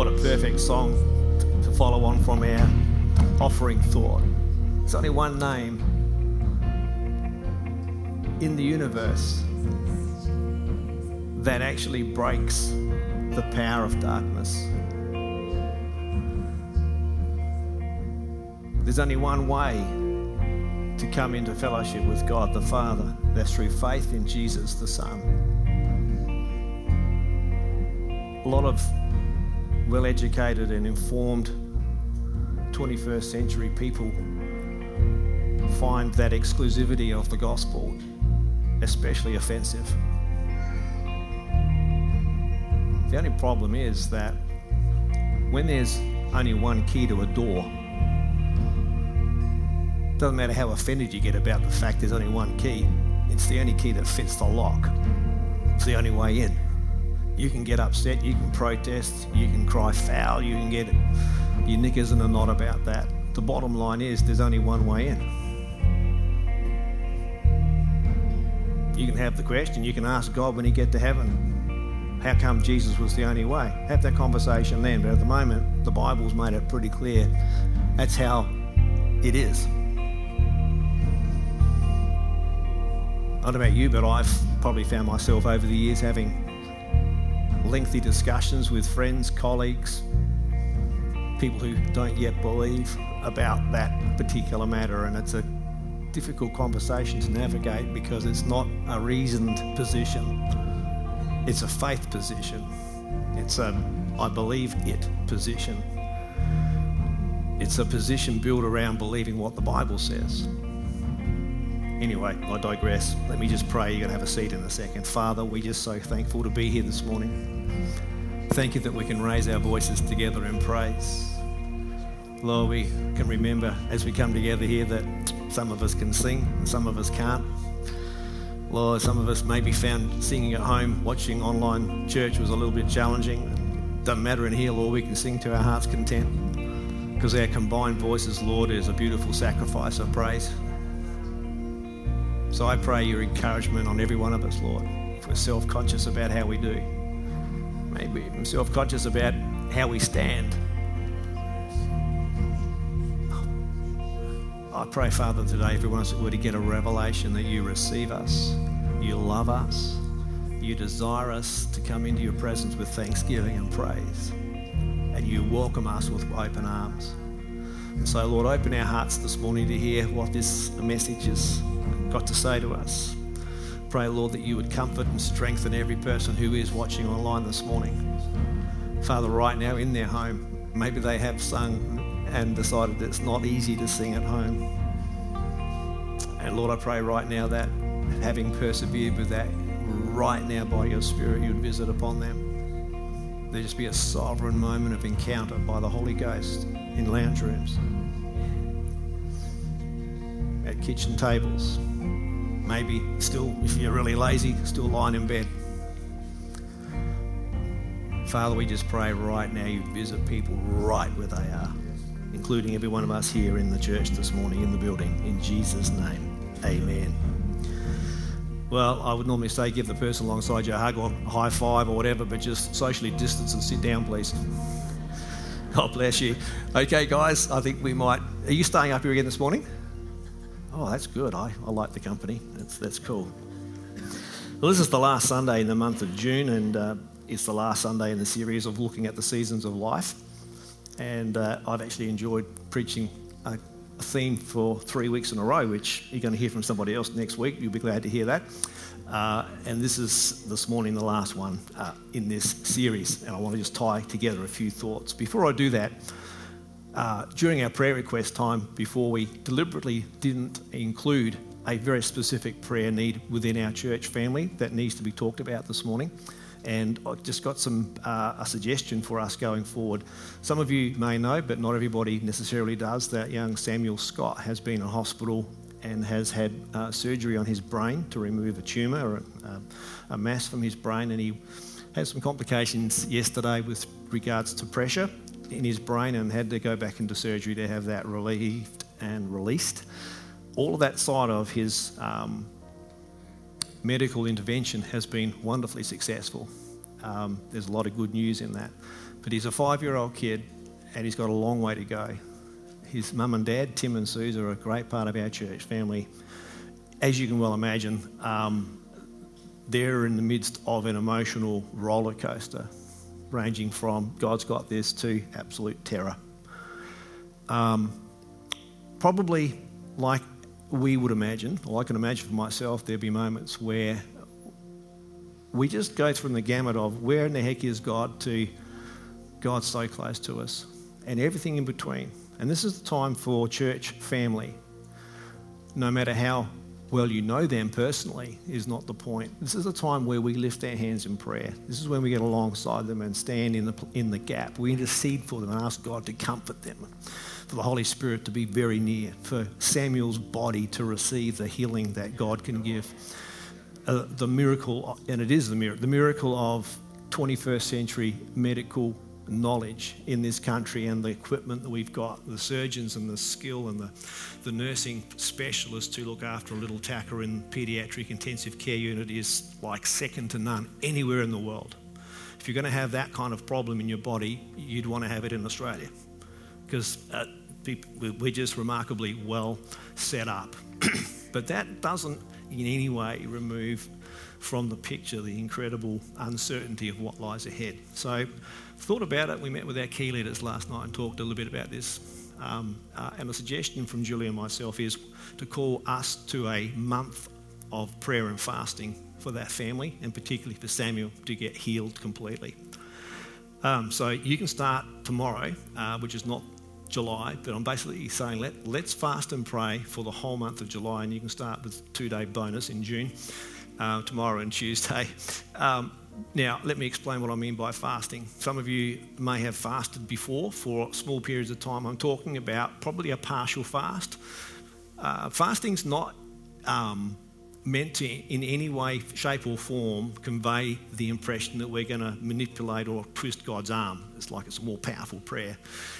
What a perfect song to follow on from our offering thought. There's only one name in the universe that actually breaks the power of darkness. There's only one way to come into fellowship with God the Father. That's through faith in Jesus the Son. A lot of well educated and informed 21st century people find that exclusivity of the gospel especially offensive. The only problem is that when there's only one key to a door, it doesn't matter how offended you get about the fact there's only one key, it's the only key that fits the lock. It's the only way in. You can get upset, you can protest, you can cry foul, you can get your knickers in a knot about that. The bottom line is there's only one way in. You can have the question, you can ask God when you get to heaven, how come Jesus was the only way? Have that conversation then, but at the moment, the Bible's made it pretty clear that's how it is. I don't know about you, but I've probably found myself over the years having lengthy discussions with friends, colleagues, people who don't yet believe about that particular matter, and it's a difficult conversation to navigate because it's not a reasoned position. It's a faith position. It's a I believe it position. It's a position built around believing what the Bible says. Anyway, I digress. Let me just pray. You're going to have a seat in a second. Father, we're just so thankful to be here this morning. Thank you that we can raise our voices together in praise. Lord, we can remember as we come together here that some of us can sing and some of us can't. Lord, some of us may be found singing at home, watching online church was a little bit challenging. Doesn't matter in here, Lord, we can sing to our heart's content because our combined voices, Lord, is a beautiful sacrifice of praise. So I pray your encouragement on every one of us, Lord. If we're self conscious about how we do, maybe self conscious about how we stand I pray, Father, today everyone were to get a revelation that you receive us, you love us, you desire us to come into your presence with thanksgiving and praise, and you welcome us with open arms. And so, Lord, open our hearts this morning to hear what this message has got to say to us. Pray, Lord, that you would comfort and strengthen every person who is watching online this morning. Father, right now in their home, maybe they have sung and decided that it's not easy to sing at home. And Lord, I pray right now that having persevered with that, right now by your Spirit, you'd visit upon them. There'd just be a sovereign moment of encounter by the Holy Ghost in lounge rooms, at kitchen tables, maybe still, if you're really lazy, still lying in bed. Father, we just pray right now you visit people right where they are including every one of us here in the church this morning in the building. In Jesus' name, amen. Well, I would normally say give the person alongside you a hug or a high five or whatever, but just socially distance and sit down, please. God bless you. Okay, guys, I think we might. Are you staying up here again this morning? Oh, that's good. I, I like the company. That's, that's cool. Well, this is the last Sunday in the month of June, and uh, it's the last Sunday in the series of looking at the seasons of life and uh, I've actually enjoyed preaching a, a, theme for three weeks in a row, which you're going to hear from somebody else next week. You'll be glad to hear that. Uh, and this is this morning the last one uh, in this series, and I want to just tie together a few thoughts. Before I do that, uh, during our prayer request time, before we deliberately didn't include a very specific prayer need within our church family that needs to be talked about this morning. And I just got some uh, a suggestion for us going forward. Some of you may know, but not everybody necessarily does, that young Samuel Scott has been in hospital and has had uh, surgery on his brain to remove a tumour or a, a mass from his brain, and he had some complications yesterday with regards to pressure in his brain and had to go back into surgery to have that relieved and released. All of that side of his um, medical intervention has been wonderfully successful. Um, there's a lot of good news in that. But he's a five year old kid and he's got a long way to go. His mum and dad, Tim and Suze, are a great part of our church family. As you can well imagine, um, they're in the midst of an emotional roller coaster, ranging from God's got this to absolute terror. Um, probably like we would imagine, or I can imagine for myself, there'd be moments where we just go from the gamut of where in the heck is God to God's so close to us and everything in between. And this is the time for church family. No matter how well you know them personally, is not the point. This is a time where we lift our hands in prayer. This is when we get alongside them and stand in the, in the gap. We intercede for them and ask God to comfort them, for the Holy Spirit to be very near, for Samuel's body to receive the healing that God can give. Uh, the miracle, and it is the miracle, the miracle of 21st century medical knowledge in this country and the equipment that we've got, the surgeons and the skill and the, the nursing specialists to look after a little tacker in paediatric intensive care unit is like second to none anywhere in the world. If you're going to have that kind of problem in your body, you'd want to have it in Australia because uh, we're just remarkably well set up. but that doesn't in any way remove from the picture the incredible uncertainty of what lies ahead. So thought about it. We met with our key leaders last night and talked a little bit about this. Um, uh, and the suggestion from Julie and myself is to call us to a month of prayer and fasting for that family, and particularly for Samuel to get healed completely. Um, so you can start tomorrow, uh, which is not July, but I'm basically saying let, let's fast and pray for the whole month of July, and you can start with two day bonus in June, uh, tomorrow and Tuesday. Um, now, let me explain what I mean by fasting. Some of you may have fasted before for small periods of time. I'm talking about probably a partial fast. Uh, fasting's not um, meant to, in any way, shape, or form, convey the impression that we're going to manipulate or twist God's arm. It's like it's a more powerful prayer.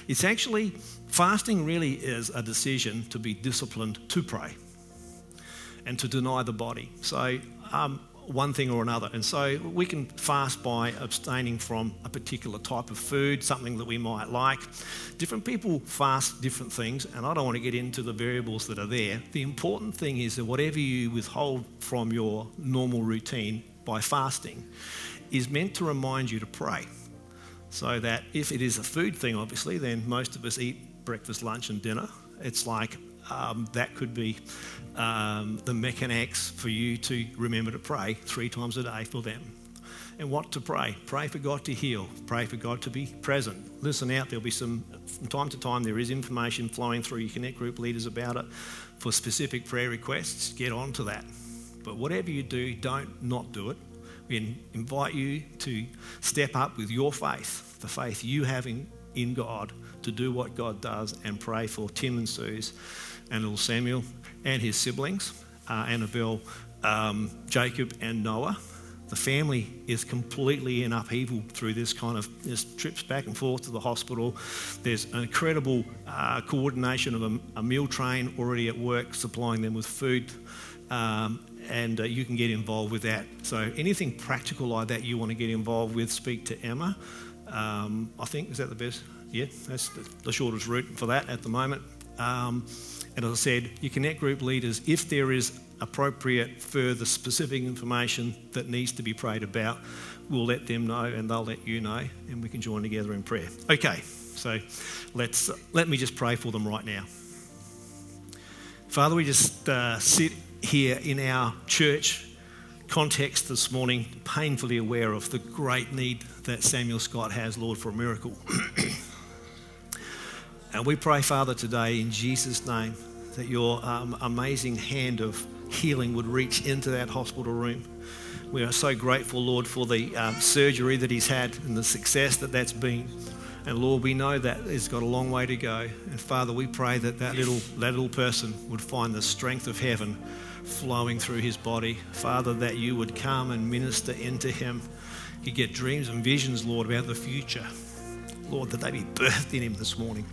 It's actually, fasting really is a decision to be disciplined to pray and to deny the body. So, um, one thing or another. And so we can fast by abstaining from a particular type of food, something that we might like. Different people fast different things, and I don't want to get into the variables that are there. The important thing is that whatever you withhold from your normal routine by fasting is meant to remind you to pray. So that if it is a food thing, obviously, then most of us eat breakfast, lunch, and dinner. It's like um, that could be um, the mechanics for you to remember to pray three times a day for them. And what to pray? Pray for God to heal. Pray for God to be present. Listen out. There'll be some, from time to time, there is information flowing through your Connect group leaders about it for specific prayer requests. Get on to that. But whatever you do, don't not do it. We invite you to step up with your faith, the faith you have in, in God, to do what God does and pray for Tim and Suze and little Samuel and his siblings, uh, Annabelle, um, Jacob, and Noah. The family is completely in upheaval through this kind of there's trips back and forth to the hospital. There's an incredible uh, coordination of a, a, meal train already at work, supplying them with food, um, and uh, you can get involved with that. So anything practical like that you want to get involved with, speak to Emma. Um, I think is that the best? Yeah, that's the, the shortest route for that at the moment. Um, and as I said, your Connect group leaders, if there is appropriate further specific information that needs to be prayed about, we'll let them know and they'll let you know, and we can join together in prayer. Okay, so let's let me just pray for them right now. Father, we just uh, sit here in our church context this morning, painfully aware of the great need that Samuel Scott has, Lord, for a miracle. And we pray, Father, today in Jesus' name that your um, amazing hand of healing would reach into that hospital room. We are so grateful, Lord, for the um, surgery that he's had and the success that that's been. And Lord, we know that it's got a long way to go. And Father, we pray that that little, that little person would find the strength of heaven flowing through his body. Father, that you would come and minister into him. He'd get dreams and visions, Lord, about the future. Lord, that they be birthed in him this morning.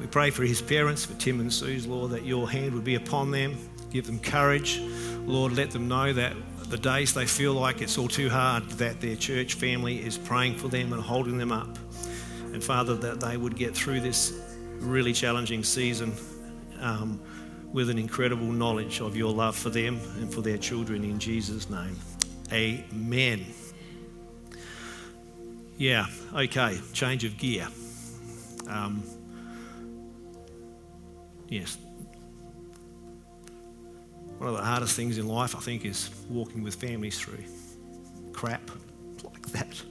We pray for his parents, for Tim and Suze, Lord, that your hand would be upon them. Give them courage. Lord, let them know that the days they feel like it's all too hard, that their church family is praying for them and holding them up. And Father, that they would get through this really challenging season um, with an incredible knowledge of your love for them and for their children in Jesus' name. Amen. Yeah, okay, change of gear. Um, yes. One of the hardest things in life, I think, is walking with families through crap like that.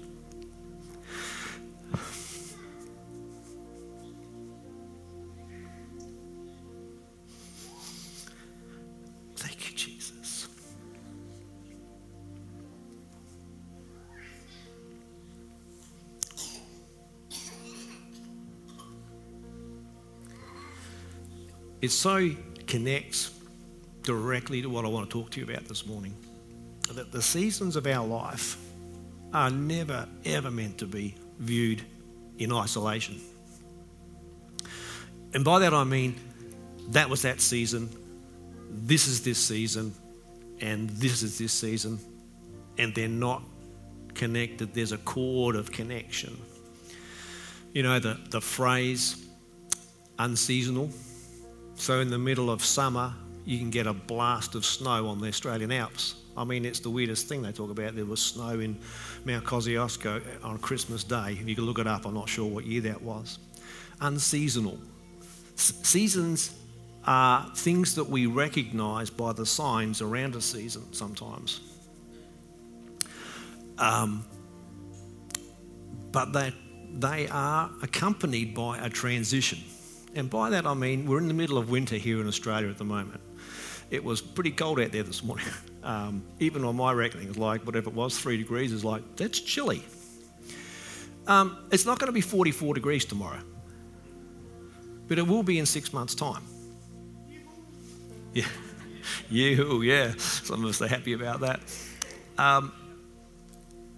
It so connects directly to what I want to talk to you about this morning. That the seasons of our life are never, ever meant to be viewed in isolation. And by that I mean that was that season, this is this season, and this is this season, and they're not connected. There's a cord of connection. You know, the, the phrase unseasonal so, in the middle of summer, you can get a blast of snow on the Australian Alps. I mean, it's the weirdest thing they talk about. There was snow in Mount Kosciuszko on Christmas Day. If you can look it up, I'm not sure what year that was. Unseasonal. Seasons are things that we recognise by the signs around a season sometimes. Um, but they, they are accompanied by a transition. And by that I mean we're in the middle of winter here in Australia at the moment. It was pretty cold out there this morning. Um, even on my reckoning, like whatever it was, three degrees is like, that's chilly. Um, it's not going to be 44 degrees tomorrow, but it will be in six months' time. Yeah, you, yeah. Some of us are happy about that. Um,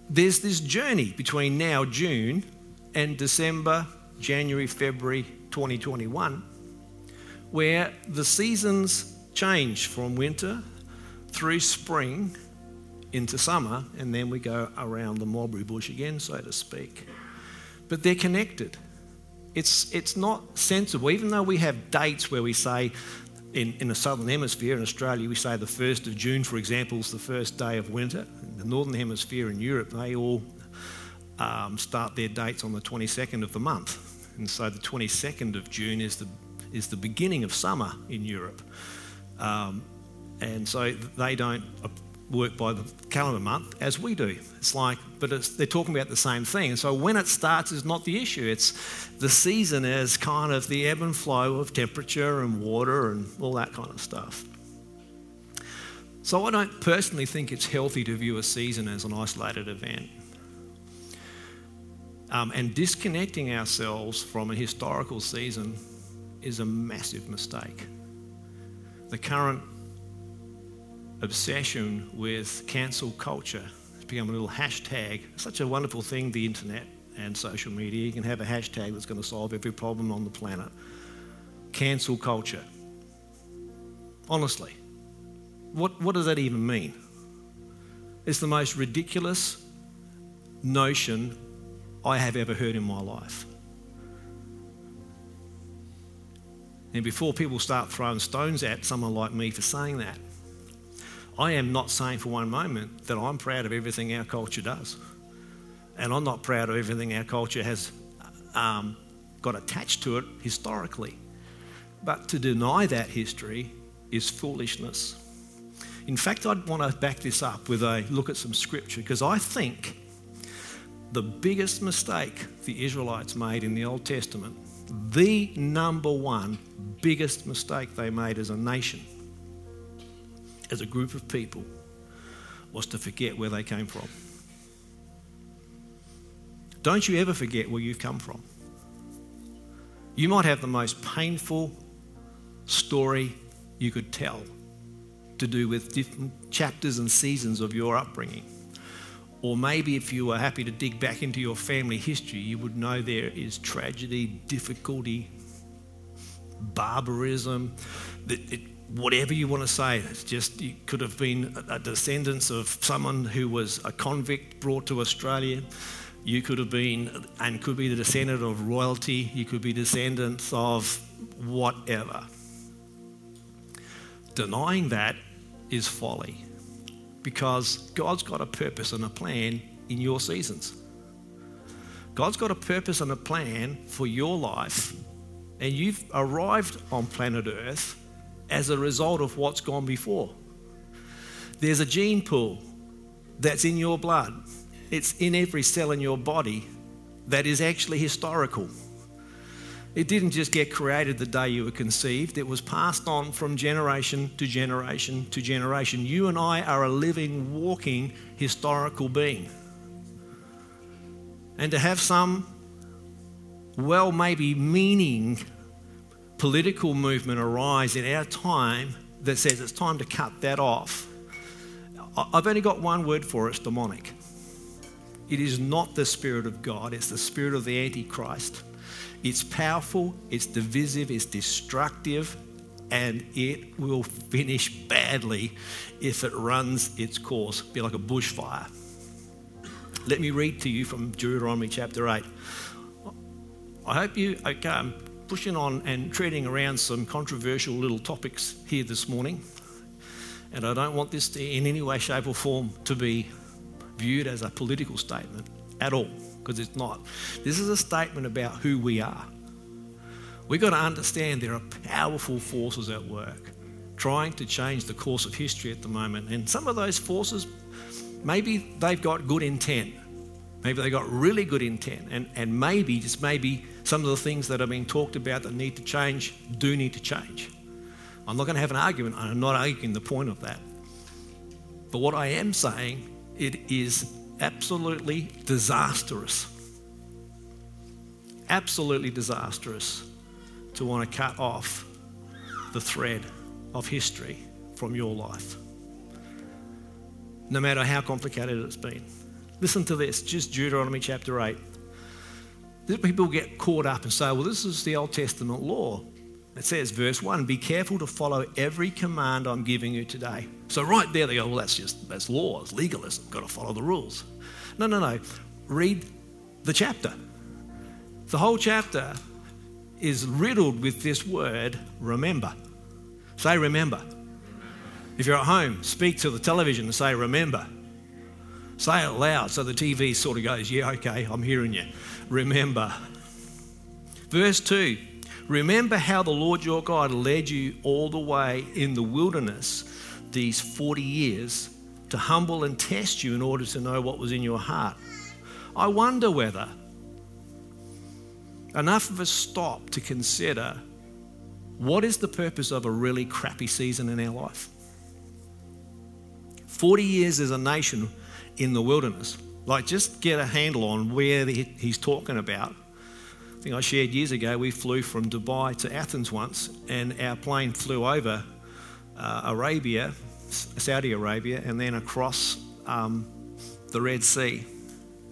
there's this journey between now, June, and December, January, February, 2021, where the seasons change from winter through spring into summer, and then we go around the mulberry bush again, so to speak. But they're connected. It's, it's not sensible, even though we have dates where we say in, in the southern hemisphere, in Australia, we say the 1st of June, for example, is the first day of winter. In the northern hemisphere in Europe, they all um, start their dates on the 22nd of the month. And so the 22nd of June is the, is the beginning of summer in Europe. Um, and so they don't work by the calendar month as we do. It's like, but it's, they're talking about the same thing. And so when it starts is not the issue. It's the season is kind of the ebb and flow of temperature and water and all that kind of stuff. So I don't personally think it's healthy to view a season as an isolated event um, and disconnecting ourselves from a historical season is a massive mistake. The current obsession with cancel culture has become a little hashtag. Such a wonderful thing, the internet and social media. You can have a hashtag that's going to solve every problem on the planet. Cancel culture. Honestly, what, what does that even mean? It's the most ridiculous notion I have ever heard in my life. And before people start throwing stones at someone like me for saying that, I am not saying for one moment that I'm proud of everything our culture does. And I'm not proud of everything our culture has um, got attached to it historically. But to deny that history is foolishness. In fact, I'd want to back this up with a look at some scripture because I think the biggest mistake the Israelites made in the Old Testament, the number one biggest mistake they made as a nation, as a group of people, was to forget where they came from. Don't you ever forget where you've come from. You might have the most painful story you could tell to do with different chapters and seasons of your upbringing. Or maybe if you were happy to dig back into your family history, you would know there is tragedy, difficulty, barbarism. It whatever you want to say. It's just you could have been a descendant of someone who was a convict brought to Australia. You could have been and could be the descendant of royalty. You could be descendants of whatever. Denying that is folly because God's got a purpose and a plan in your seasons. God's got a purpose and a plan for your life, and you've arrived on planet Earth as a result of what's gone before. There's a gene pool that's in your blood, it's in every cell in your body that is actually historical. It didn't just get created the day you were conceived, it was passed on from generation to generation to generation. You and I are a living, walking, historical being. And to have some, well, maybe meaning political movement arise in our time that says it's time to cut that off, I've only got one word for it it's demonic. It is not the Spirit of God, it's the Spirit of the Antichrist. It's powerful, it's divisive, it's destructive, and it will finish badly if it runs its course, be like a bushfire. Let me read to you from Deuteronomy chapter 8. I hope you, okay, I'm pushing on and treading around some controversial little topics here this morning. And I don't want this to, in any way, shape, or form to be viewed as a political statement at all, because it's not. This is a statement about who we are. We've got to understand there are powerful forces at work trying to change the course of history at the moment. And some of those forces, maybe they've got good intent. Maybe they've got really good intent. And, and maybe, just maybe, some of the things that are being talked about that need to change do need to change. I'm not going to have an argument. I'm not arguing the point of that. But what I am saying, it is absolutely disastrous. Absolutely disastrous to want to cut off the thread of history from your life, no matter how complicated it's been. Listen to this, just Deuteronomy chapter 8 people get caught up and say, well, this is the Old Testament law. It says, verse 1, be careful to follow every command I'm giving you today. So right there they go, well, that's just, that's laws, legalism, got to follow the rules. No, no, no. Read the chapter. The whole chapter is riddled with this word, remember. Say remember. If you're at home, speak to the television and say remember. Say it loud so the TV sort of goes, yeah, okay, I'm hearing you remember. Verse 2 Remember how the Lord your God led you all the way in the wilderness these 40 years to humble and test you in order to know what was in your heart. I wonder whether enough of us stop to consider what is the purpose of a really crappy season in our life? 40 years as a nation in the wilderness. Like, just get a handle on where he's talking about. I think I shared years ago, we flew from Dubai to Athens once, and our plane flew over uh, Arabia, Saudi Arabia, and then across um, the Red Sea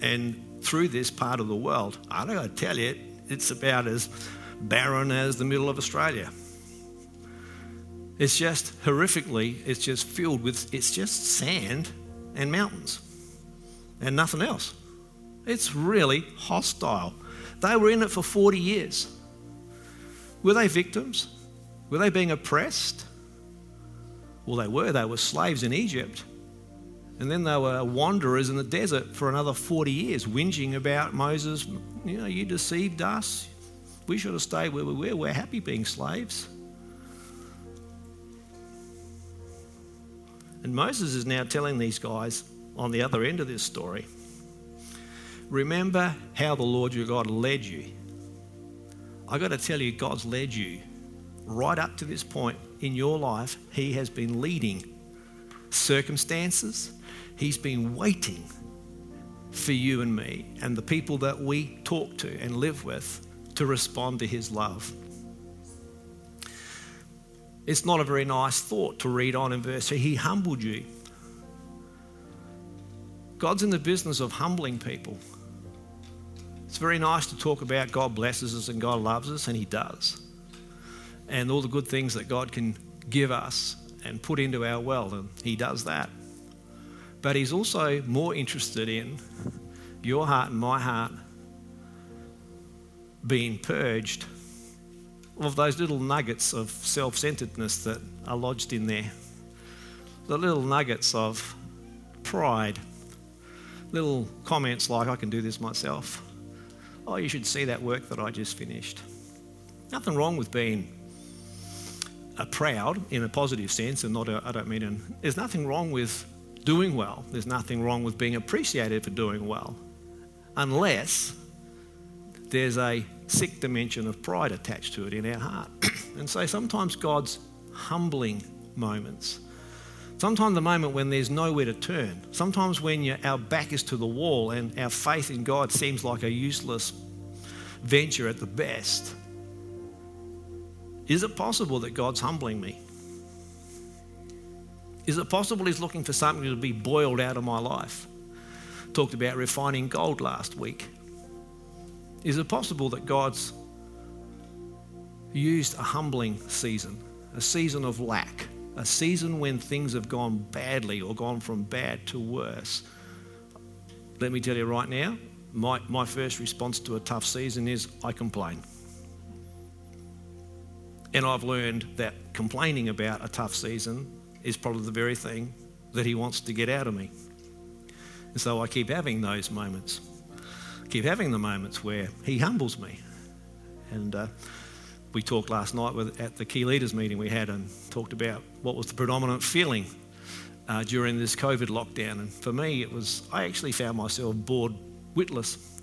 and through this part of the world. I don't got to tell you, it's about as barren as the middle of Australia. It's just horrifically, it's just filled with, it's just sand and mountains and nothing else. It's really hostile. They were in it for 40 years. Were they victims? Were they being oppressed? Well, they were. They were slaves in Egypt. And then they were wanderers in the desert for another 40 years, whinging about Moses. You know, you deceived us. We should have stayed where we were. We're happy being slaves. And Moses is now telling these guys, on the other end of this story. Remember how the Lord your God led you. I got to tell you, God's led you right up to this point in your life. He has been leading circumstances, He's been waiting for you and me and the people that we talk to and live with to respond to His love. It's not a very nice thought to read on in verse 3. He humbled you. God's in the business of humbling people. It's very nice to talk about God blesses us and God loves us, and He does. And all the good things that God can give us and put into our well, and He does that. But He's also more interested in your heart and my heart being purged of those little nuggets of self centeredness that are lodged in there. The little nuggets of pride, little comments like, I can do this myself. Oh, you should see that work that I just finished. Nothing wrong with being a proud in a positive sense, and not I don't mean, in, there's nothing wrong with doing well. There's nothing wrong with being appreciated for doing well, unless there's a sick dimension of pride attached to it in our heart. and so sometimes God's humbling moments, sometimes the moment when there's nowhere to turn, sometimes when our back is to the wall and our faith in God seems like a useless venture at the best. Is it possible that God's humbling me? Is it possible He's looking for something to be boiled out of my life? Talked about refining gold last week. Is it possible that God's used a humbling season, a season of lack, a season when things have gone badly or gone from bad to worse? Let me tell you right now, my, my first response to a tough season is I complain. And I've learned that complaining about a tough season is probably the very thing that He wants to get out of me. And so I keep having those moments keep having the moments where He humbles me. And uh, we talked last night with, at the key leaders meeting we had and talked about what was the predominant feeling uh, during this COVID lockdown. And for me, it was I actually found myself bored witless.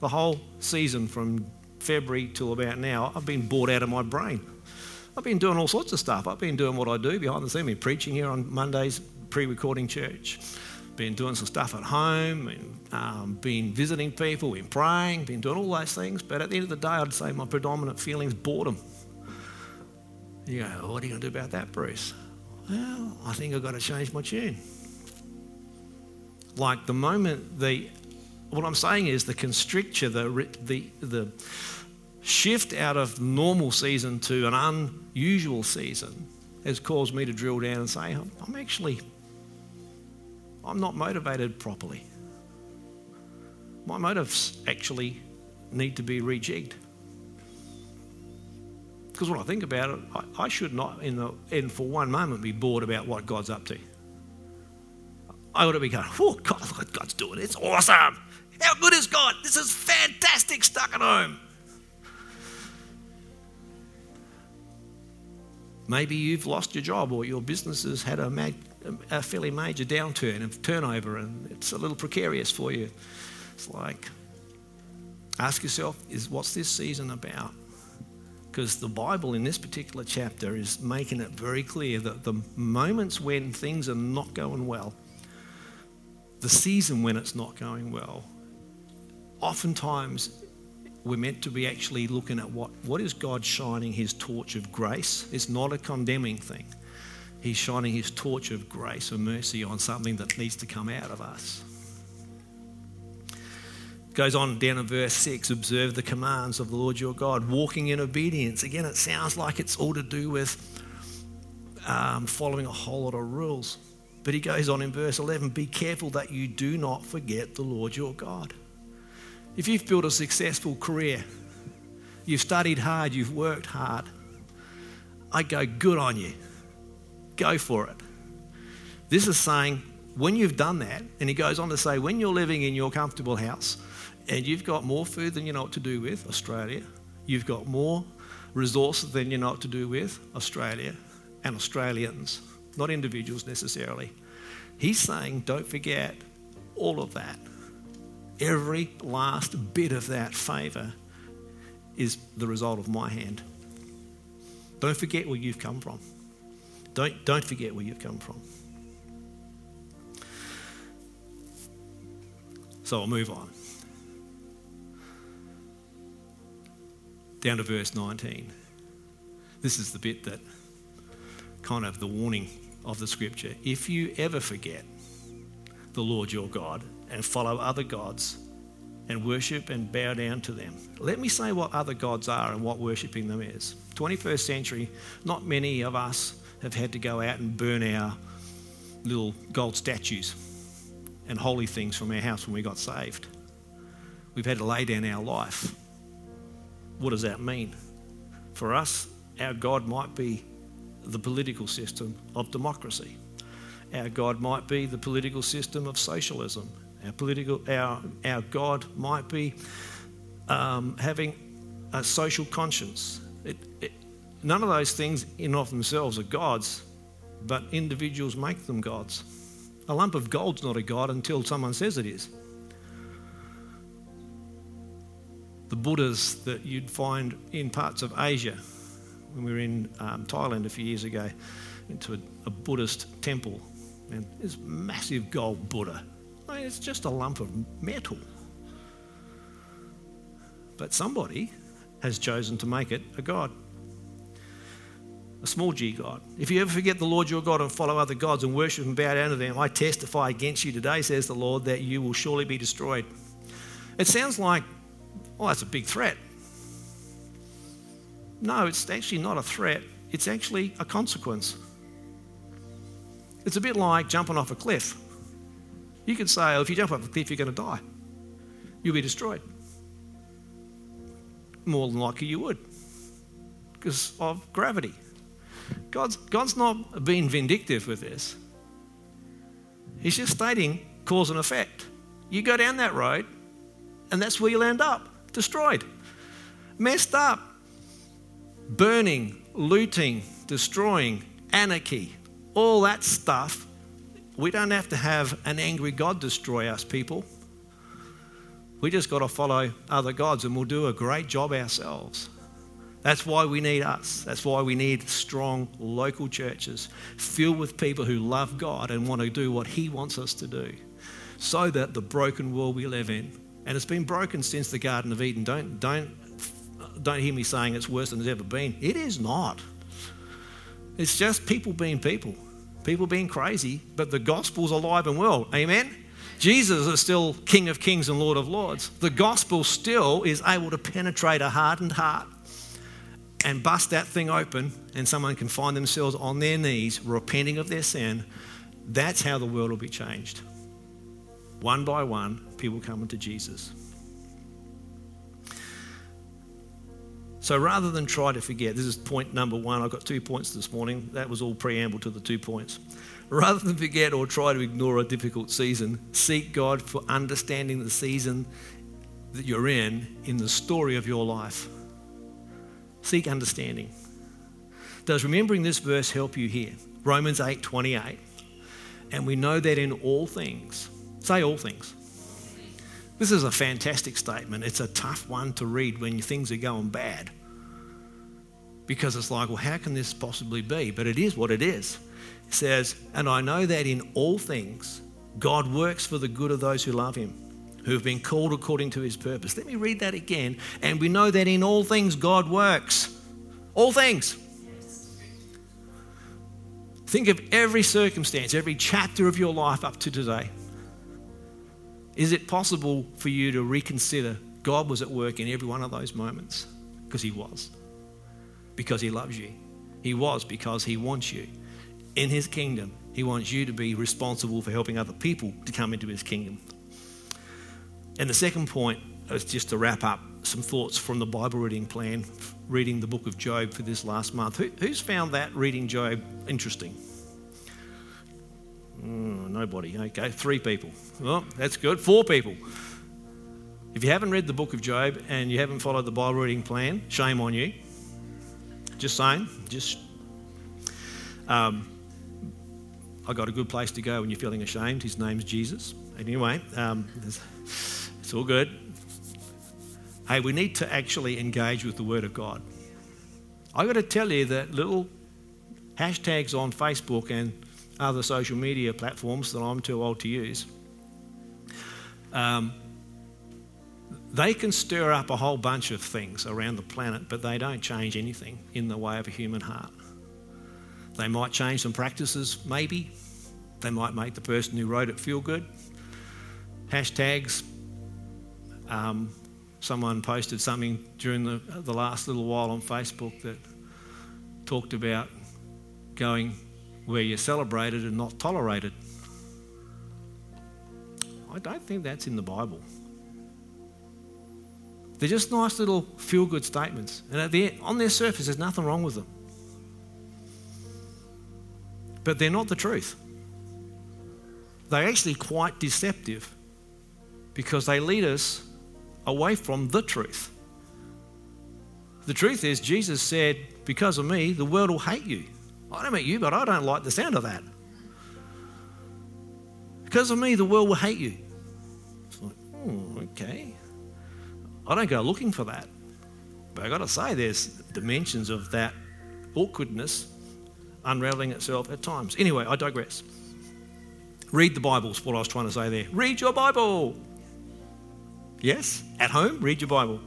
The whole season from February till about now, I've been bored out of my brain. I've been doing all sorts of stuff. I've been doing what I do behind the scenes, been preaching here on Mondays, pre recording church been doing some stuff at home, and, um, been visiting people, been praying, been doing all those things. But at the end of the day, I'd say my predominant feeling is boredom. You go, what are you going to do about that, Bruce? Well, I think I've got to change my tune. Like the moment the, what I'm saying is the constricture, the, the, the shift out of normal season to an unusual season has caused me to drill down and say, I'm actually I'm not motivated properly. My motives actually need to be rejigged. Because when I think about it, I, I should not, in, the, in for one moment, be bored about what God's up to. I ought to be going, oh, God, look God's doing. It's awesome. How good is God? This is fantastic stuck at home. Maybe you've lost your job or your business has had a mad a fairly major downturn of turnover and it's a little precarious for you. It's like, ask yourself, is what's this season about? Because the Bible in this particular chapter is making it very clear that the moments when things are not going well, the season when it's not going well, oftentimes we're meant to be actually looking at what, what is God shining his torch of grace. It's not a condemning thing. He's shining his torch of grace and mercy on something that needs to come out of us. Goes on down in verse 6 observe the commands of the Lord your God, walking in obedience. Again, it sounds like it's all to do with um, following a whole lot of rules. But he goes on in verse 11 be careful that you do not forget the Lord your God. If you've built a successful career, you've studied hard, you've worked hard, I go, good on you go for it. This is saying, when you've done that, and he goes on to say, when you're living in your comfortable house and you've got more food than you know what to do with, Australia, you've got more resources than you know what to do with, Australia, and Australians, not individuals necessarily. He's saying, don't forget all of that. Every last bit of that favour is the result of my hand. Don't forget where you've come from. Don't, don't forget where you've come from. So I'll move on. Down to verse 19. This is the bit that kind of the warning of the scripture. If you ever forget the Lord your God and follow other gods and worship and bow down to them. Let me say what other gods are and what worshipping them is. 21st century, not many of us have had to go out and burn our little gold statues and holy things from our house when we got saved. We've had to lay down our life. What does that mean? For us, our God might be the political system of democracy. Our God might be the political system of socialism. Our, political, our, our God might be um, having a social conscience. None of those things in and of themselves are gods, but individuals make them gods. A lump of gold's not a god until someone says it is. The Buddhas that you'd find in parts of Asia, when we were in um, Thailand a few years ago, into a, a Buddhist temple, and this massive gold Buddha. I mean, it's just a lump of metal. But somebody has chosen to make it a god a small g God. If you ever forget the Lord your God and follow other gods and worship and bow down to them, I testify against you today, says the Lord, that you will surely be destroyed. It sounds like, oh, that's a big threat. No, it's actually not a threat, it's actually a consequence. It's a bit like jumping off a cliff. You could say, oh, if you jump off a cliff, you're going to die. You'll be destroyed. More than likely, you would because of gravity. God's, God's not being vindictive with this. He's just stating cause and effect. You go down that road, and that's where you'll end up destroyed, messed up, burning, looting, destroying, anarchy, all that stuff. We don't have to have an angry God destroy us, people. We just got to follow other gods, and we'll do a great job ourselves. That's why we need us. That's why we need strong local churches filled with people who love God and want to do what He wants us to do so that the broken world we live in, and it's been broken since the Garden of Eden. Don't, don't, don't hear me saying it's worse than it's ever been. It is not. It's just people being people, people being crazy, but the gospel's alive and well. Amen? Jesus is still King of Kings and Lord of Lords. The gospel still is able to penetrate a hardened heart and bust that thing open and someone can find themselves on their knees repenting of their sin, that's how the world will be changed. One by one, people coming to Jesus. So rather than try to forget, this is point number one. I've got two points this morning. That was all preamble to the two points. Rather than forget or try to ignore a difficult season, seek God for understanding the season that you're in in the story of your life. Seek understanding. Does remembering this verse help you here? Romans 8 28. And we know that in all things, say all things. This is a fantastic statement. It's a tough one to read when things are going bad. Because it's like, well, how can this possibly be? But it is what it is. It says, And I know that in all things, God works for the good of those who love him who have been called according to his purpose. Let me read that again. And we know that in all things God works. All things. Think of every circumstance, every chapter of your life up to today. Is it possible for you to reconsider God was at work in every one of those moments? Because He was. Because He loves you. He was because He wants you. In His kingdom, He wants you to be responsible for helping other people to come into His kingdom. And the second point is just to wrap up some thoughts from the Bible reading plan, reading the book of Job for this last month. Who, who's found that reading Job interesting? Mm, nobody. Okay, three people. Well, that's good. Four people. If you haven't read the book of Job and you haven't followed the Bible reading plan, shame on you. Just saying. Just. Um, I got a good place to go when you're feeling ashamed. His name's Jesus. Anyway, um, it's all good. Hey, we need to actually engage with the Word of God. I've got to tell you that little hashtags on Facebook and other social media platforms that I'm too old to use, um, they can stir up a whole bunch of things around the planet, but they don't change anything in the way of a human heart. They might change some practices, maybe. They might make the person who wrote it feel good. Hashtags um, someone posted something during the, the last little while on Facebook that talked about going where you're celebrated and not tolerated. I don't think that's in the Bible. They're just nice little feel good statements. And the, on their surface, there's nothing wrong with them. But they're not the truth. They're actually quite deceptive because they lead us away from the truth. The truth is, Jesus said, Because of me, the world will hate you. I don't know you, but I don't like the sound of that. Because of me, the world will hate you. It's like, oh, okay. I don't go looking for that. But I've got to say, there's dimensions of that awkwardness unraveling itself at times. Anyway, I digress. Read the Bible is what I was trying to say there. Read your Bible. Yes, at home, read your Bible.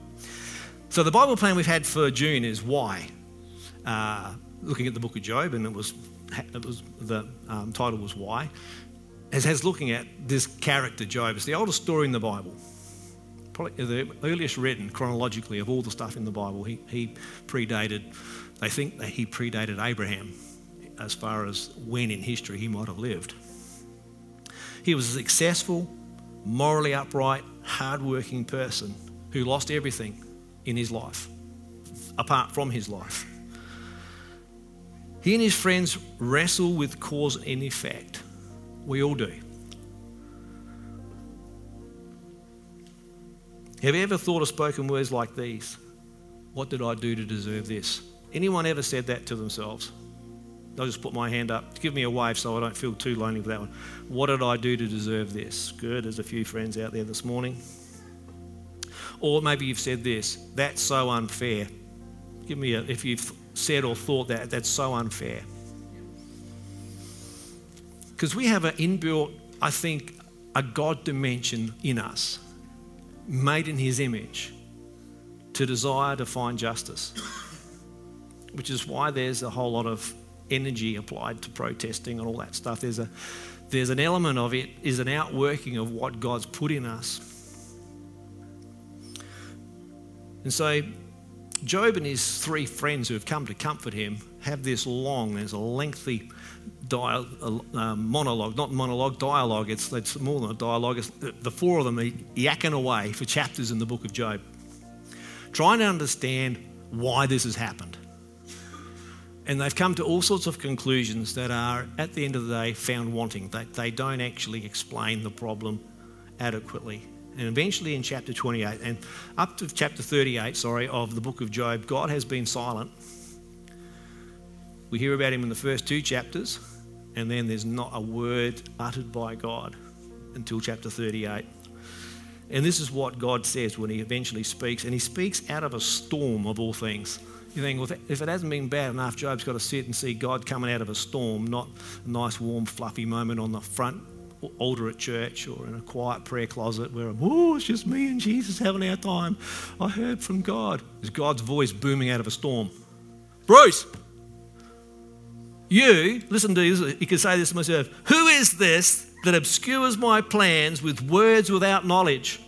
So the Bible plan we've had for June is why. Uh, looking at the book of Job, and it was, it was the um, title was why. As has looking at this character Job. It's the oldest story in the Bible probably the earliest written chronologically of all the stuff in the Bible. He, he predated, they think that he predated Abraham as far as when in history he might have lived. He was a successful, morally upright, hardworking person who lost everything in his life, apart from his life. He and his friends wrestle with cause and effect. We all do. Have you ever thought of spoken words like these? What did I do to deserve this? Anyone ever said that to themselves? I'll just put my hand up. Give me a wave so I don't feel too lonely for that one. What did I do to deserve this? Good, there's a few friends out there this morning. Or maybe you've said this, that's so unfair. Give me a, if you've said or thought that, that's so unfair. Because we have an inbuilt, I think, a God dimension in us made in his image to desire to find justice, which is why there's a whole lot of energy applied to protesting and all that stuff. There's, a, there's an element of it is an outworking of what God's put in us. And so Job and his three friends who have come to comfort him have this long, there's a lengthy dia- uh, monologue, not monologue, dialogue. It's, it's more than a dialogue. It's the, the four of them are yakking away for chapters in the book of Job, trying to understand why this has happened. And they've come to all sorts of conclusions that are, at the end of the day, found wanting. They, they don't actually explain the problem adequately. And eventually, in chapter 28, and up to chapter 38, sorry, of the book of Job, God has been silent we hear about him in the first two chapters, and then there's not a word uttered by God until chapter 38. And this is what God says when he eventually speaks, and he speaks out of a storm of all things. You think, well, if it hasn't been bad enough, Job's got to sit and see God coming out of a storm, not a nice, warm, fluffy moment on the front altar at church or in a quiet prayer closet where, oh, it's just me and Jesus having our time. I heard from God. There's God's voice booming out of a storm. Bruce, you, listen to this, you can say this to myself Who is this that obscures my plans with words without knowledge?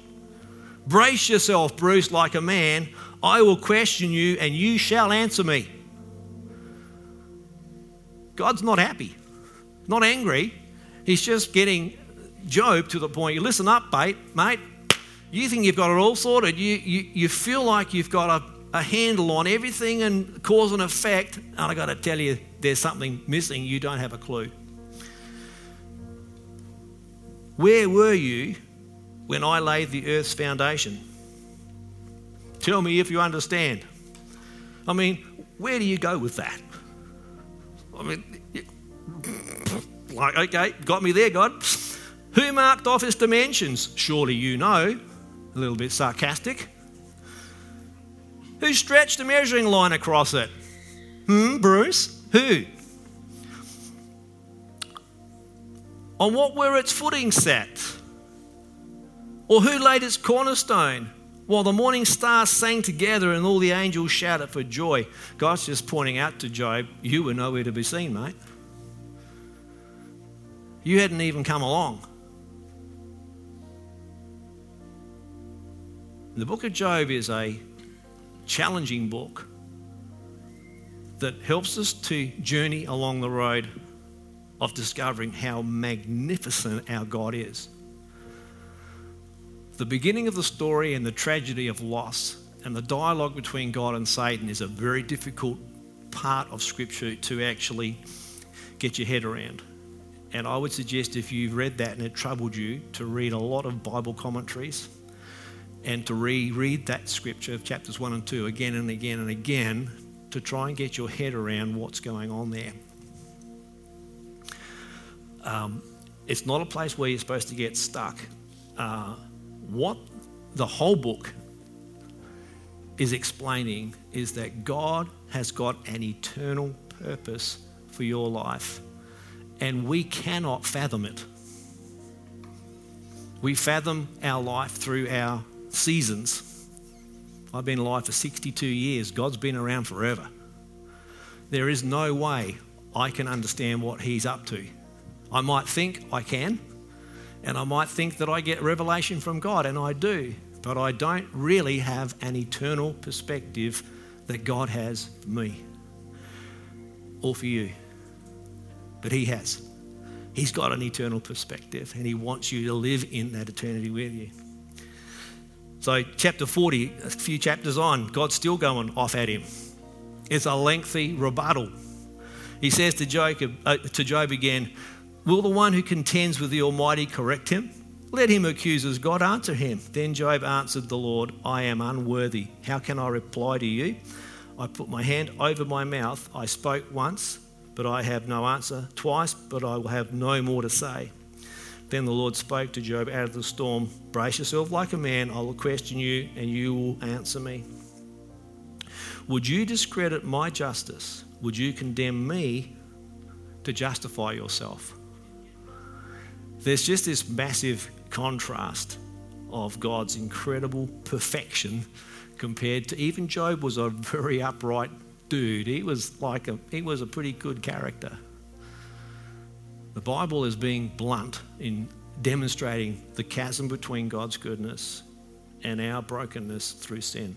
Brace yourself, Bruce, like a man. I will question you and you shall answer me. God's not happy, not angry. He's just getting Job to the point. You listen up, mate, mate. You think you've got it all sorted. You, you, you feel like you've got a a handle on everything and cause and effect, and I've got to tell you, there's something missing. You don't have a clue. Where were you when I laid the earth's foundation? Tell me if you understand. I mean, where do you go with that? I mean, like, okay, got me there, God. Who marked off its dimensions? Surely you know. A little bit sarcastic. Who stretched a measuring line across it? Hmm, Bruce? Who? On what were its footing set? Or who laid its cornerstone? While the morning stars sang together and all the angels shouted for joy. God's just pointing out to Job, you were nowhere to be seen, mate. You hadn't even come along. The book of Job is a challenging book. that helps us to journey along the road of discovering how magnificent our God is. The beginning of the story and the tragedy of loss and the dialogue between God and Satan is a very difficult part of Scripture to actually get your head around. And I would suggest if you've read that and it troubled you, to read a lot of Bible commentaries and to reread that scripture of chapters 1 and 2 again and again and again to try and get your head around what's going on there. Um, it's not a place where you're supposed to get stuck. Uh, what the whole book is explaining is that God has got an eternal purpose for your life, and we cannot fathom it. We fathom our life through our seasons. I've been alive for 62 years, God's been around forever. There is no way I can understand what He's up to. I might think I can, and I might think that I get revelation from God, and I do, but I don't really have an eternal perspective that God has for me or for you. But He has. He's got an eternal perspective, and He wants you to live in that eternity with you. So, chapter 40, a few chapters on, God's still going off at him. It's a lengthy rebuttal. He says to Job, uh, to Job again, Will the one who contends with the Almighty correct him? Let him accuse as God answer him. Then Job answered the Lord, I am unworthy. How can I reply to you? I put my hand over my mouth. I spoke once, but I have no answer. Twice, but I will have no more to say. Then the Lord spoke to Job out of the storm Brace yourself like a man. I will question you, and you will answer me. Would you discredit my justice? Would you condemn me to justify yourself? There's just this massive contrast of God's incredible perfection compared to even Job was a very upright dude. He was like a he was a pretty good character. The Bible is being blunt in demonstrating the chasm between God's goodness and our brokenness through sin.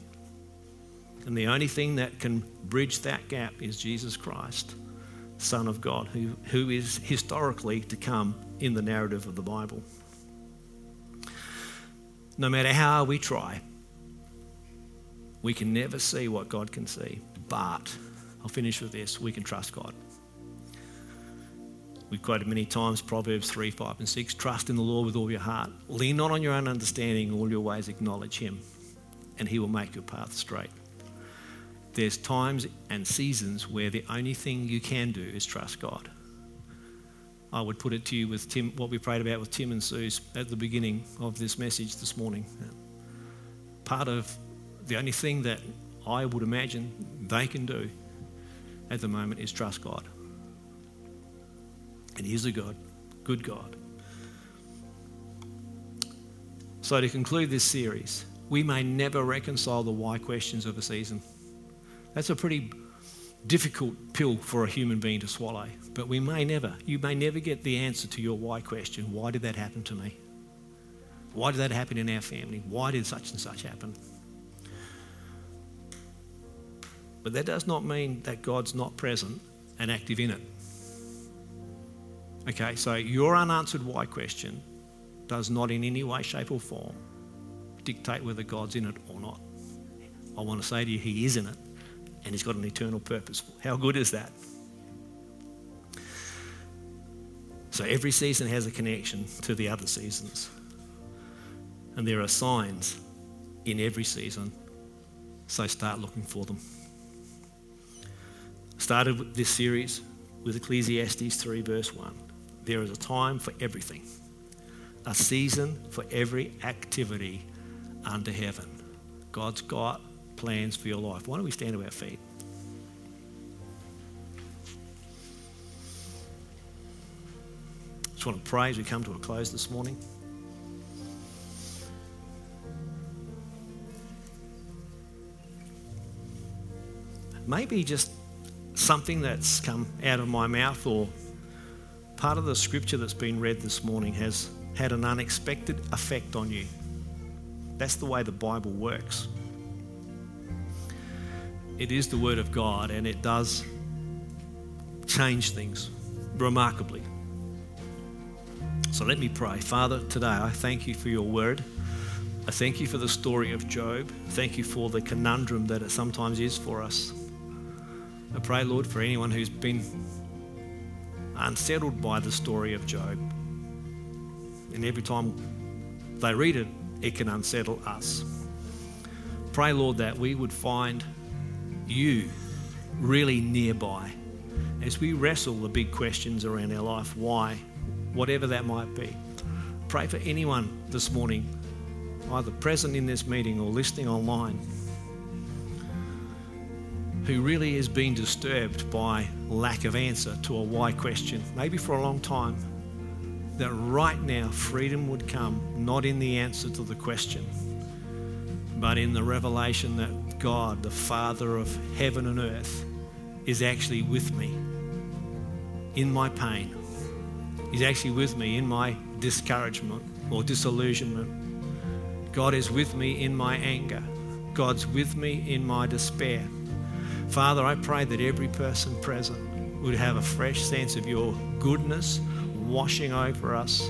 And the only thing that can bridge that gap is Jesus Christ, Son of God, who, who is historically to come in the narrative of the Bible. No matter how we try, we can never see what God can see. But I'll finish with this we can trust God. We've quoted many times Proverbs 3, 5, and 6. Trust in the Lord with all your heart. Lean not on your own understanding, all your ways acknowledge Him, and He will make your path straight. There's times and seasons where the only thing you can do is trust God. I would put it to you with Tim, what we prayed about with Tim and Suze at the beginning of this message this morning. Part of the only thing that I would imagine they can do at the moment is trust God. And He's a God, good God. So, to conclude this series, we may never reconcile the why questions of a season. That's a pretty difficult pill for a human being to swallow. But we may never, you may never get the answer to your why question. Why did that happen to me? Why did that happen in our family? Why did such and such happen? But that does not mean that God's not present and active in it. Okay, so your unanswered why question does not in any way, shape, or form dictate whether God's in it or not. I want to say to you, He is in it and He's got an eternal purpose. How good is that? So every season has a connection to the other seasons. And there are signs in every season. So start looking for them. Started this series with Ecclesiastes 3, verse 1. There is a time for everything, a season for every activity under heaven. God's got plans for your life. Why don't we stand to our feet? Just want to pray as we come to a close this morning. Maybe just something that's come out of my mouth or part of the scripture that's been read this morning has had an unexpected effect on you. That's the way the Bible works. It is the Word of God and it does change things remarkably. So let me pray. Father, today I thank you for your Word. I thank you for the story of Job. Thank you for the conundrum that it sometimes is for us. I pray, Lord, for anyone who's been unsettled by the story of Job. And every time they read it, it can unsettle us. Pray, Lord, that we would find you really nearby as we wrestle the big questions around our life why, whatever that might be. Pray for anyone this morning, either present in this meeting or listening online, who really has been disturbed by lack of answer to a why question, maybe for a long time. That right now freedom would come not in the answer to the question, but in the revelation that God, the Father of heaven and earth, is actually with me in my pain. He's actually with me in my discouragement or disillusionment. God is with me in my anger. God's with me in my despair. Father, I pray that every person present would have a fresh sense of your goodness washing over us.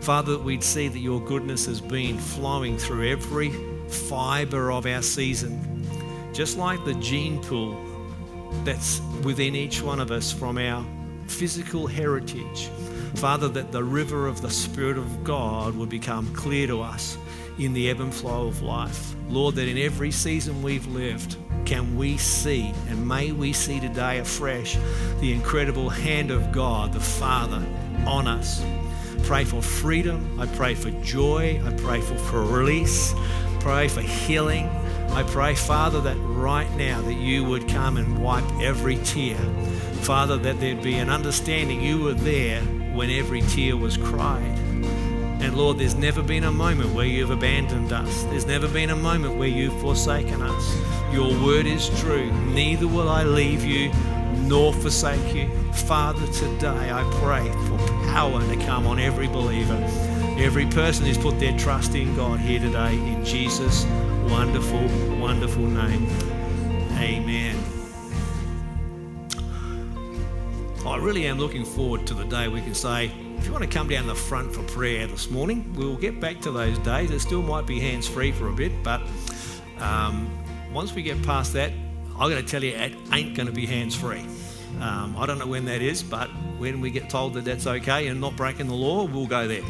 Father, that we'd see that your goodness has been flowing through every fiber of our season, just like the gene pool that's within each one of us from our physical heritage. Father, that the river of the Spirit of God would become clear to us in the ebb and flow of life. Lord, that in every season we've lived, can we see, and may we see today afresh, the incredible hand of God, the Father, on us. Pray for freedom. I pray for joy. I pray for, for release. Pray for healing. I pray, Father, that right now that you would come and wipe every tear. Father, that there'd be an understanding you were there when every tear was cried. And Lord, there's never been a moment where you've abandoned us. There's never been a moment where you've forsaken us. Your word is true. Neither will I leave you nor forsake you. Father, today I pray for power to come on every believer, every person who's put their trust in God here today, in Jesus' wonderful, wonderful name. Amen. I really am looking forward to the day we can say, if you want to come down the front for prayer this morning, we'll get back to those days. It still might be hands free for a bit, but um, once we get past that, I'm going to tell you it ain't going to be hands free. Um, I don't know when that is, but when we get told that that's okay and not breaking the law, we'll go there.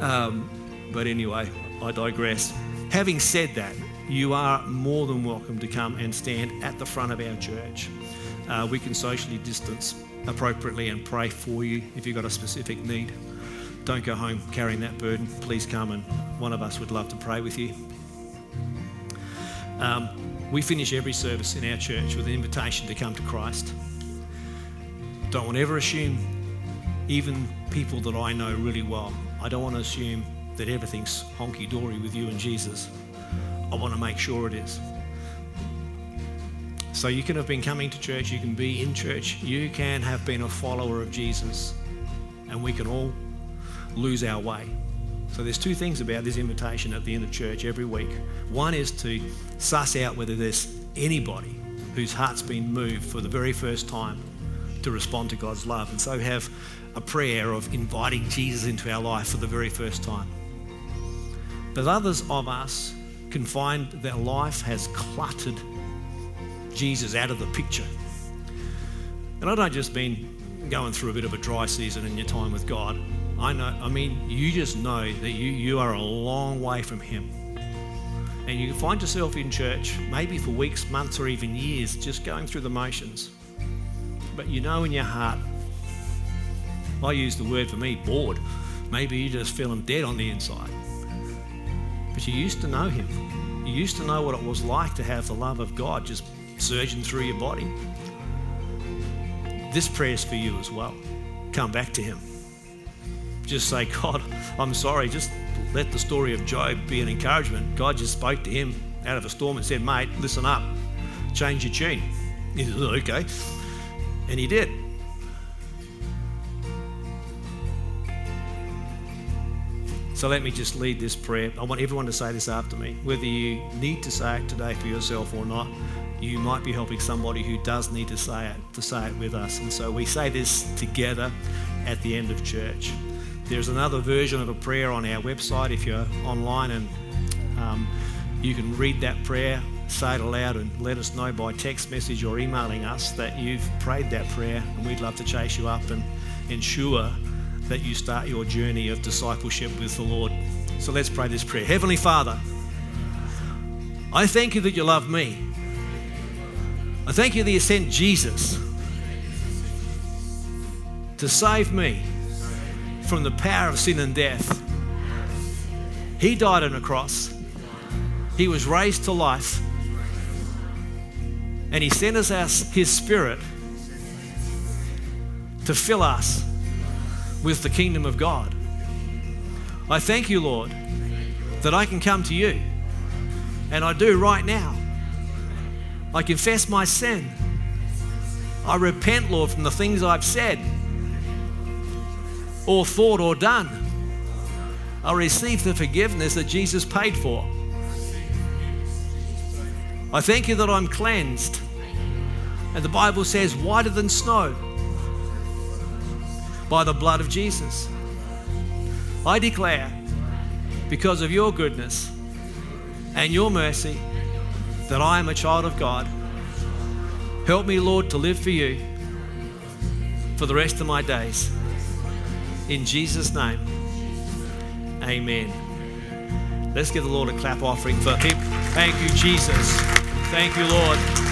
Um, but anyway, I digress. Having said that, you are more than welcome to come and stand at the front of our church. Uh, we can socially distance appropriately and pray for you if you've got a specific need. Don't go home carrying that burden. Please come and one of us would love to pray with you. Um, we finish every service in our church with an invitation to come to Christ. Don't ever assume, even people that I know really well, I don't want to assume that everything's honky dory with you and Jesus. I want to make sure it is. So you can have been coming to church, you can be in church, you can have been a follower of Jesus, and we can all lose our way. So there's two things about this invitation at the end of church every week. One is to suss out whether there's anybody whose heart's been moved for the very first time to respond to God's love, and so have a prayer of inviting Jesus into our life for the very first time. But others of us can find that life has cluttered Jesus out of the picture. And I don't just mean going through a bit of a dry season in your time with God. I know, I mean, you just know that you, you are a long way from Him. And you find yourself in church, maybe for weeks, months, or even years, just going through the motions. But you know in your heart, I use the word for me, bored. Maybe you're just feeling dead on the inside. But you used to know Him. You used to know what it was like to have the love of God just surging through your body. This prayer is for you as well. Come back to Him. Just say, God, I'm sorry. Just let the story of Job be an encouragement. God just spoke to him out of a storm and said, Mate, listen up, change your tune. He said, Okay. And he did. So let me just lead this prayer. I want everyone to say this after me. Whether you need to say it today for yourself or not, you might be helping somebody who does need to say it, to say it with us. And so we say this together at the end of church. There's another version of a prayer on our website if you're online, and um, you can read that prayer, say it aloud, and let us know by text message or emailing us that you've prayed that prayer, and we'd love to chase you up and ensure that you start your journey of discipleship with the Lord. So let's pray this prayer. Heavenly Father, I thank you that you love me. I thank you that you sent Jesus to save me from the power of sin and death. He died on a cross. He was raised to life. And He sent us His Spirit to fill us with the kingdom of God. I thank you, Lord, that I can come to you. And I do right now. I confess my sin. I repent, Lord, from the things I've said or thought or done. I receive the forgiveness that Jesus paid for. I thank you that I'm cleansed. And the Bible says, whiter than snow by the blood of Jesus. I declare, because of your goodness and your mercy, that I am a child of God. Help me, Lord, to live for you for the rest of my days. In Jesus' name, amen. Let's give the Lord a clap offering for him. Thank you, Jesus. Thank you, Lord.